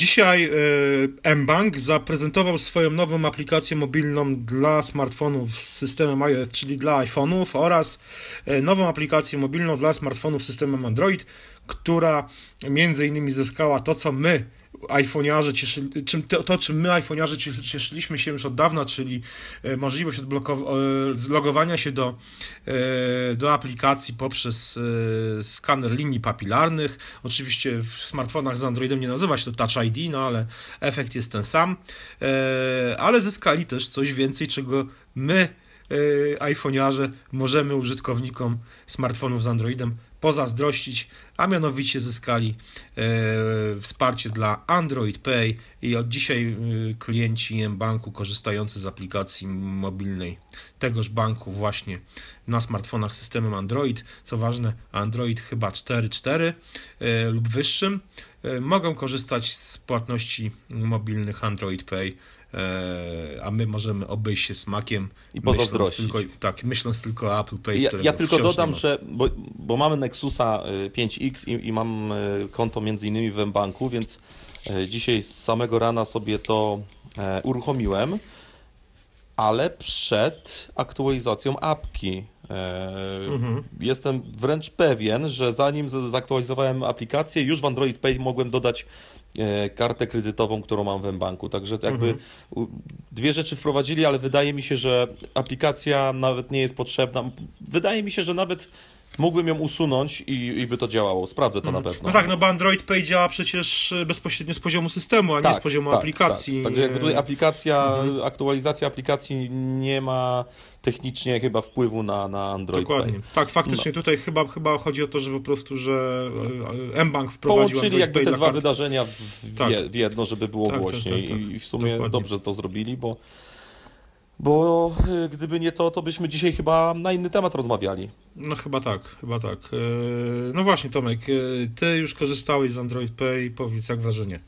Dzisiaj e, mBank zaprezentował swoją nową aplikację mobilną dla smartfonów z systemem iOS, czyli dla iPhone'ów oraz e, nową aplikację mobilną dla smartfonów z systemem Android, która między innymi zyskała to, co my iPhone'iarze cieszyli, czym, to, to, czym my iPhone'iarze cieszyliśmy się już od dawna, czyli e, możliwość logowania się do, e, do aplikacji poprzez e, skaner linii papilarnych. Oczywiście w smartfonach z Androidem nie nazywa się to Touch ID, no ale efekt jest ten sam. Ale zyskali też coś więcej, czego my iPhone'iarze możemy użytkownikom smartfonów z Androidem pozazdrościć, a mianowicie zyskali e, wsparcie dla Android Pay i od dzisiaj e, klienci banku korzystający z aplikacji mobilnej tegoż banku właśnie na smartfonach systemem Android, co ważne Android chyba 4.4 e, lub wyższym, mogą korzystać z płatności mobilnych Android Pay E, a my możemy obejść się smakiem i pozazdrościć. Tylko, tak, myśląc tylko o Apple Pay. Ja, ja tylko dodam, że bo, bo, mamy Nexusa 5X y, i, i mam konto między innymi w banku, więc dzisiaj z samego rana sobie to e, uruchomiłem, ale przed aktualizacją apki. Mhm. Jestem wręcz pewien, że zanim zaktualizowałem aplikację, już w Android Pay mogłem dodać E, kartę kredytową, którą mam w banku. Także jakby mhm. dwie rzeczy wprowadzili, ale wydaje mi się, że aplikacja nawet nie jest potrzebna. Wydaje mi się, że nawet mógłbym ją usunąć i, i by to działało. Sprawdzę to mhm. na pewno. No tak, no bo Android Pay działa przecież bezpośrednio z poziomu systemu, a tak, nie z poziomu tak, aplikacji. Tak. Także jakby tutaj aplikacja, mhm. aktualizacja aplikacji nie ma technicznie chyba wpływu na, na Android Dokładnie. Pay. Tak, faktycznie no. tutaj chyba, chyba chodzi o to, że po prostu, że e, mBank wprowadził Połączyli Android jakby Pay te dwa kart. wydarzenia w, tak. w, jedno, żeby było tak, tak głośniej tak, tak, i w sumie Dokładnie. dobrze to zrobili, bo bo e, gdyby nie to, to byśmy dzisiaj chyba na inny temat rozmawiali. No chyba tak, chyba tak. E, no właśnie Tomek, ty już korzystałeś z Android Pay, powiedz jak wrażenie.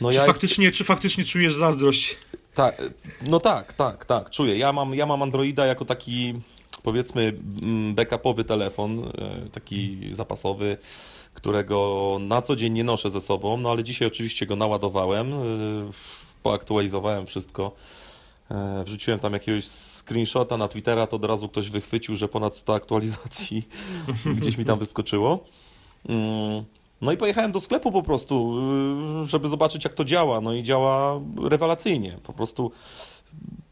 No czy, ja faktycznie, jest... czy faktycznie czujesz zazdrość? Tak, no tak, tak, tak, czuję. Ja mam, ja mam Androida jako taki, powiedzmy, mm, backupowy telefon, taki zapasowy, którego na co dzień nie noszę ze sobą, no ale dzisiaj oczywiście go naładowałem, poaktualizowałem wszystko. E, wrzuciłem tam jakiegoś screenshota na Twittera, to od razu ktoś wychwycił, że ponad 100 aktualizacji gdzieś mi tam wyskoczyło. Mm. No i pojechałem do sklepu po prostu, y, żeby zobaczyć jak to działa. No i działa rewelacyjnie. Po prostu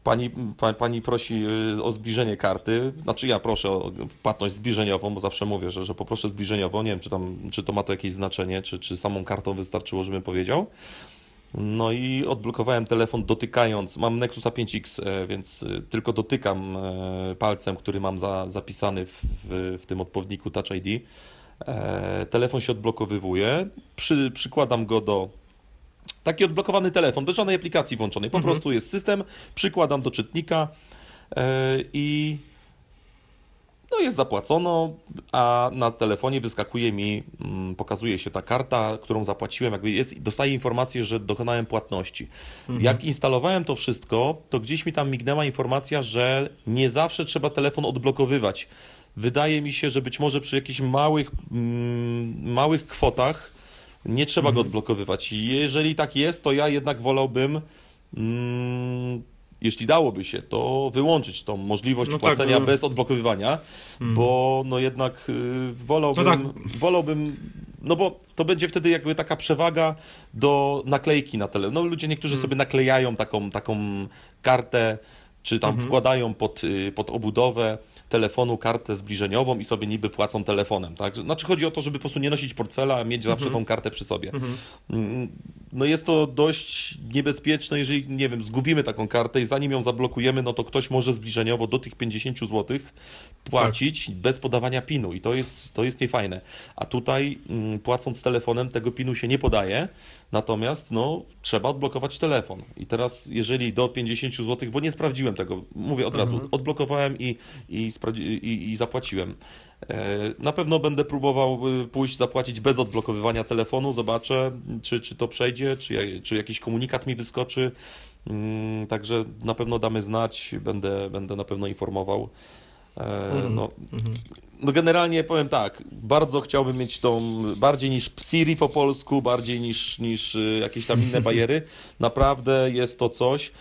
pani, pa, pani prosi y, o zbliżenie karty. Znaczy ja proszę o płatność zbliżeniową, bo zawsze mówię, że, że poproszę zbliżeniową. Nie wiem, czy, tam, czy to ma to jakieś znaczenie, czy, czy samą kartą wystarczyło, żebym powiedział. No i odblokowałem telefon dotykając. Mam Nexusa 5X, e, więc e, tylko dotykam e, palcem, który mam za, zapisany w, w, w tym odpowiedniku Touch ID E, telefon się odblokowywuje, przy, przykładam go do taki odblokowany telefon, bez żadnej aplikacji włączonej, po mhm. prostu jest system, przykładam do czytnika e, i no jest zapłacono, a na telefonie wyskakuje mi, mm, pokazuje się ta karta, którą zapłaciłem, jakby jest, dostaję informację, że dokonałem płatności. Mhm. Jak instalowałem to wszystko, to gdzieś mi tam mignęła informacja, że nie zawsze trzeba telefon odblokowywać wydaje mi się, że być może przy jakichś małych, mm, małych kwotach nie trzeba mhm. go odblokowywać. Jeżeli tak jest, to ja jednak wolałbym, mm, jeśli dałoby się, to wyłączyć tą możliwość no tak, płacenia tak, no. bez odblokowywania, mhm. bo no jednak y, wolałbym, no tak. wolałbym no bo to będzie wtedy jakby taka przewaga do naklejki na tele. No ludzie niektórzy hmm. sobie naklejają taką, taką kartę, czy tam mhm. wkładają pod, y, pod obudowę telefonu kartę zbliżeniową i sobie niby płacą telefonem, tak? Znaczy chodzi o to, żeby po prostu nie nosić portfela, a mieć zawsze mhm. tą kartę przy sobie. No jest to dość niebezpieczne, jeżeli, nie wiem, zgubimy taką kartę i zanim ją zablokujemy, no to ktoś może zbliżeniowo do tych 50 zł płacić tak. bez podawania PIN-u i to jest, to jest niefajne. A tutaj mm, płacąc telefonem tego PIN-u się nie podaje, Natomiast no, trzeba odblokować telefon. I teraz, jeżeli do 50 zł, bo nie sprawdziłem tego, mówię od razu, mhm. odblokowałem i, i, i, i zapłaciłem. E, na pewno będę próbował y, pójść zapłacić bez odblokowywania telefonu, zobaczę, czy, czy to przejdzie, czy, czy jakiś komunikat mi wyskoczy. Mm, także na pewno damy znać, będę, będę na pewno informował. E, no, no generalnie powiem tak, bardzo chciałbym mieć tą, bardziej niż Siri po polsku, bardziej niż, niż y, jakieś tam inne bariery. Naprawdę jest to coś.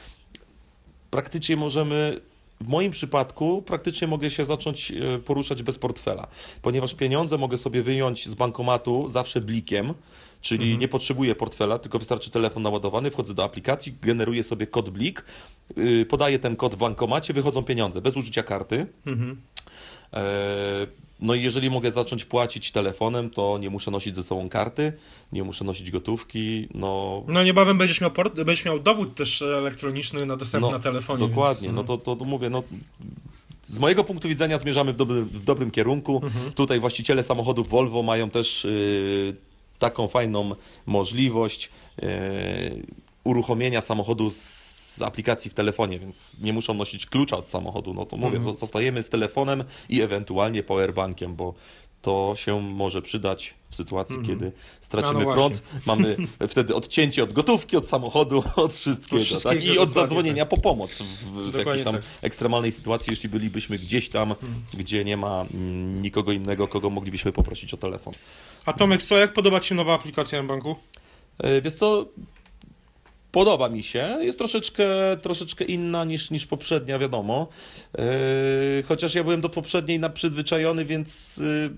Praktycznie możemy, w moim przypadku, praktycznie mogę się zacząć e, poruszać bez portfela, ponieważ pieniądze mogę sobie wyjąć z bankomatu zawsze blikiem, czyli nie potrzebuję portfela, tylko wystarczy telefon naładowany, wchodzę do aplikacji, generuję sobie kod blik, y, podaję ten kod w bankomacie, wychodzą pieniądze bez użycia karty. E, No i jeżeli mogę zacząć płacić telefonem, to nie muszę nosić ze sobą karty, nie muszę nosić gotówki, no... No niebawem będziesz miał, port, będziesz miał dowód też elektroniczny na dostępny na telefonie. Dokładnie, więc, no to, to, to mówię, no... Z mojego punktu widzenia zmierzamy w, dobry, w dobrym kierunku. Tutaj właściciele samochodów Volvo mają też y, taką fajną możliwość y, uruchomienia samochodu z z aplikacji w telefonie, więc nie muszą nosić klucza od samochodu. No to mówię, zo- zostajemy z telefonem i ewentualnie powerbankiem, bo to się może przydać w sytuacji, kiedy stracimy A no prąd. Mamy wtedy odcięcie od gotówki, od samochodu, od wszystkiego, wszystkiego, tak? i od zadzwonienia po pomoc w, w jakiejś tam tak. ekstremalnej sytuacji, jeśli bylibyśmy gdzieś tam, gdzie nie ma mm, nikogo innego, kogo moglibyśmy poprosić o telefon. A Tomek, co, jak podoba Ci się nowa aplikacja M-Banku? E, Wiesz co, podoba mi się. Jest troszeczkę, troszeczkę inna niż, niż poprzednia, wiadomo. E, Chociaż ja byłem do poprzedniej na przyzwyczajony, więc e,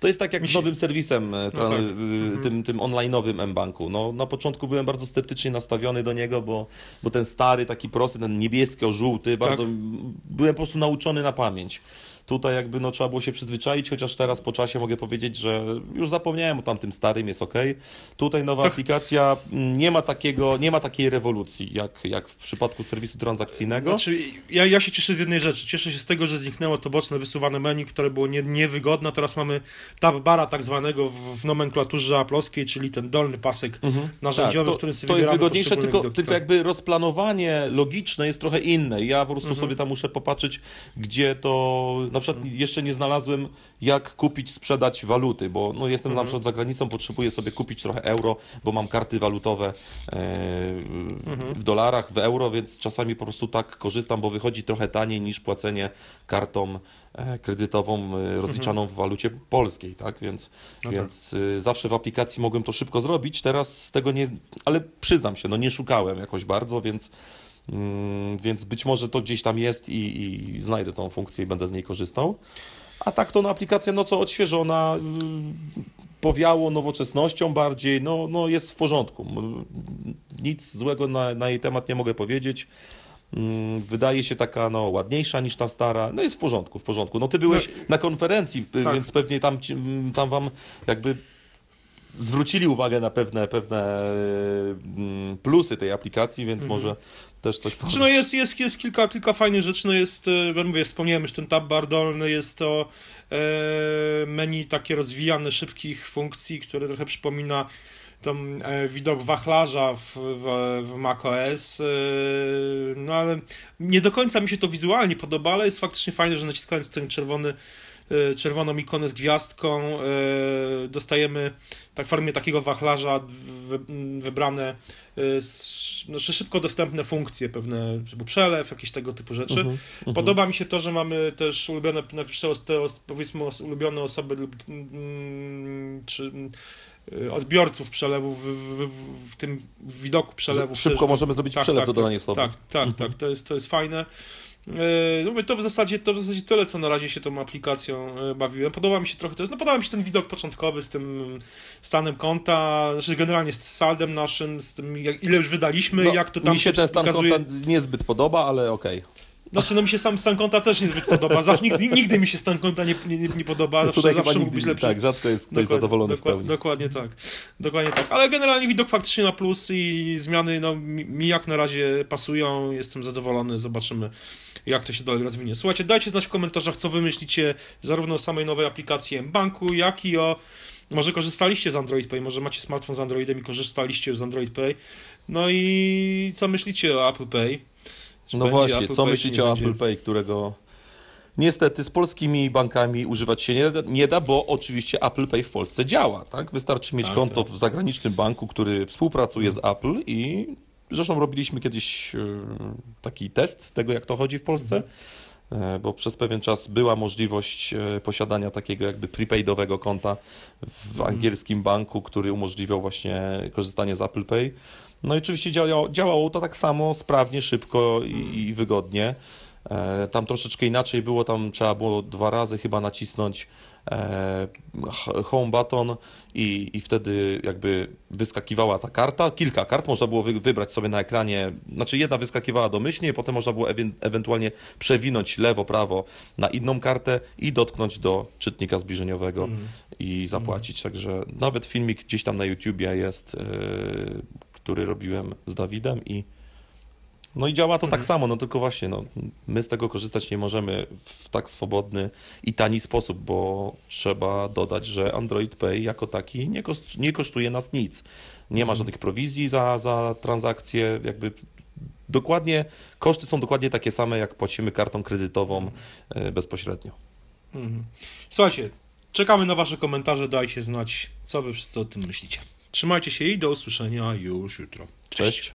to jest tak jak z nowym serwisem, e, tra- tak. e, tym, tym online'owym M-Banku. No, na początku byłem bardzo sceptycznie nastawiony do niego, bo, bo ten stary, taki prosty, ten niebiesko-żółty, bardzo byłem po prostu nauczony na pamięć. Tutaj jakby no, trzeba było się przyzwyczaić, chociaż teraz po czasie mogę powiedzieć, że już zapomniałem o tamtym starym, jest ok. Tutaj nowa aplikacja mm, nie ma takiego, nie ma takiej rewolucji, jak, jak w przypadku serwisu transakcyjnego. Znaczy, ja, ja się cieszę z jednej rzeczy. Cieszę się z tego, że zniknęło to boczne wysuwane menu, które było nie, niewygodne. Teraz mamy tab bara tak zwanego w, w nomenklaturze aplowskiej, czyli ten dolny pasek narzędziowy, Tak, w którym sobie to jest wygodniejsze, tylko, widoki, tylko tak. jakby rozplanowanie logiczne jest trochę inne. Ja po prostu Mhm. sobie tam muszę popatrzeć, gdzie to. Na przykład jeszcze nie znalazłem, jak kupić, sprzedać waluty, bo no, jestem Mhm. na przykład za granicą, potrzebuję sobie kupić trochę euro, bo mam karty walutowe e, Mhm. w dolarach, w euro, więc czasami po prostu tak korzystam, bo wychodzi trochę taniej niż płacenie kartą e, kredytową e, rozliczaną w walucie polskiej, tak? Więc, No więc y, zawsze w aplikacji mogłem to szybko zrobić, teraz tego nie, ale przyznam się, no nie szukałem jakoś bardzo, więc, więc być może to gdzieś tam jest i, i znajdę tą funkcję i będę z niej korzystał. A tak to no aplikacja, no co odświeżona, y, powiało nowoczesnością bardziej, no, no jest w porządku. Nic złego na, na jej temat nie mogę powiedzieć. Mm, Wydaje się taka no, ładniejsza niż ta stara. No jest w porządku, w porządku. No ty byłeś na konferencji, y, Tak. więc pewnie tam, mm, tam wam jakby zwrócili uwagę na pewne, pewne mm, plusy tej aplikacji, więc może też coś Znaczy, no jest, jest, jest kilka, kilka fajnych rzeczy, no jest, jak mówię, wspomniałem już ten tab bar dolny, jest to e, menu takie rozwijane, szybkich funkcji, które trochę przypomina tam e, widok wachlarza w, w, w macOS, e, no ale nie do końca mi się to wizualnie podoba, ale jest faktycznie fajne, że naciskając ten czerwony czerwoną ikonę z gwiazdką e, dostajemy tak w formie takiego wachlarza wy, wybrane e, znaczy szybko dostępne funkcje, pewne typu przelew, jakieś tego typu rzeczy. Mhm, Podoba mi się to, że mamy też ulubione, te powiedzmy ulubione osoby lub mm, czy mm, odbiorców przelewów w, w, w, w tym widoku przelewów. Szybko też- możemy zrobić przelew do danej osoby. Tak, tak, tak, to jest, to jest fajne. E, No mówię, to w zasadzie to w zasadzie tyle, co na razie się tą aplikacją e, bawiłem. Podoba mi się trochę też, no podoba mi się ten widok początkowy z tym stanem konta, znaczy generalnie z saldem naszym, z tym jak, ile już wydaliśmy, No, jak to tam mi się ten stan pokazuje. konta niezbyt podoba, ale okej. Znaczy, no mi się sam stan konta też niezbyt podoba. Zawsze, nigdy, nigdy mi się stan konta nie, nie, nie podoba. Zawsze, chyba zawsze mógł być lepszy. tak, rzadko jest ktoś Dokładnie- zadowolony w dokład- pełni. Dokładnie tak. Dokładnie tak. Ale generalnie widok faktycznie na plus i zmiany no, mi, mi jak na razie pasują. Jestem zadowolony. Zobaczymy, jak to się dalej rozwinie. Słuchajcie, dajcie znać w komentarzach, co wy myślicie zarówno o samej nowej aplikacji banku, jak i o może korzystaliście z Android Pay, może macie smartfon z Androidem i korzystaliście z Android Pay. No i co myślicie o Apple Pay? Czy No właśnie, Apple co Pay, myślicie o będzie? Apple Pay, którego niestety z polskimi bankami używać się nie da, nie da, bo oczywiście Apple Pay w Polsce działa, tak? Wystarczy mieć Tak, konto tak. w zagranicznym banku, który współpracuje z Apple i zresztą robiliśmy kiedyś e, taki test tego, jak to chodzi w Polsce. Mhm. E, bo przez pewien czas była możliwość e, posiadania takiego jakby prepaidowego konta w angielskim banku, który umożliwiał właśnie korzystanie z Apple Pay. No i oczywiście działało, działało to tak samo sprawnie, szybko i, i wygodnie. E, Tam troszeczkę inaczej było, tam trzeba było dwa razy chyba nacisnąć e, home button i, i wtedy jakby wyskakiwała ta karta. Kilka kart można było wy, wybrać sobie na ekranie, znaczy jedna wyskakiwała domyślnie, potem można było ewen, ewentualnie przewinąć lewo, prawo na inną kartę i dotknąć do czytnika zbliżeniowego i zapłacić. Także nawet filmik gdzieś tam na YouTubie jest, e, który robiłem z Dawidem i no i działa to tak samo, no tylko właśnie, no, my z tego korzystać nie możemy w tak swobodny i tani sposób, bo trzeba dodać, że Android Pay jako taki nie, kost, nie kosztuje nas nic. Nie ma żadnych prowizji za, za transakcje, jakby dokładnie, koszty są dokładnie takie same, jak płacimy kartą kredytową e, bezpośrednio. Mhm. Słuchajcie, czekamy na Wasze komentarze. Dajcie znać, co Wy wszyscy o tym myślicie. Trzymajcie się i do usłyszenia już jutro. Cześć.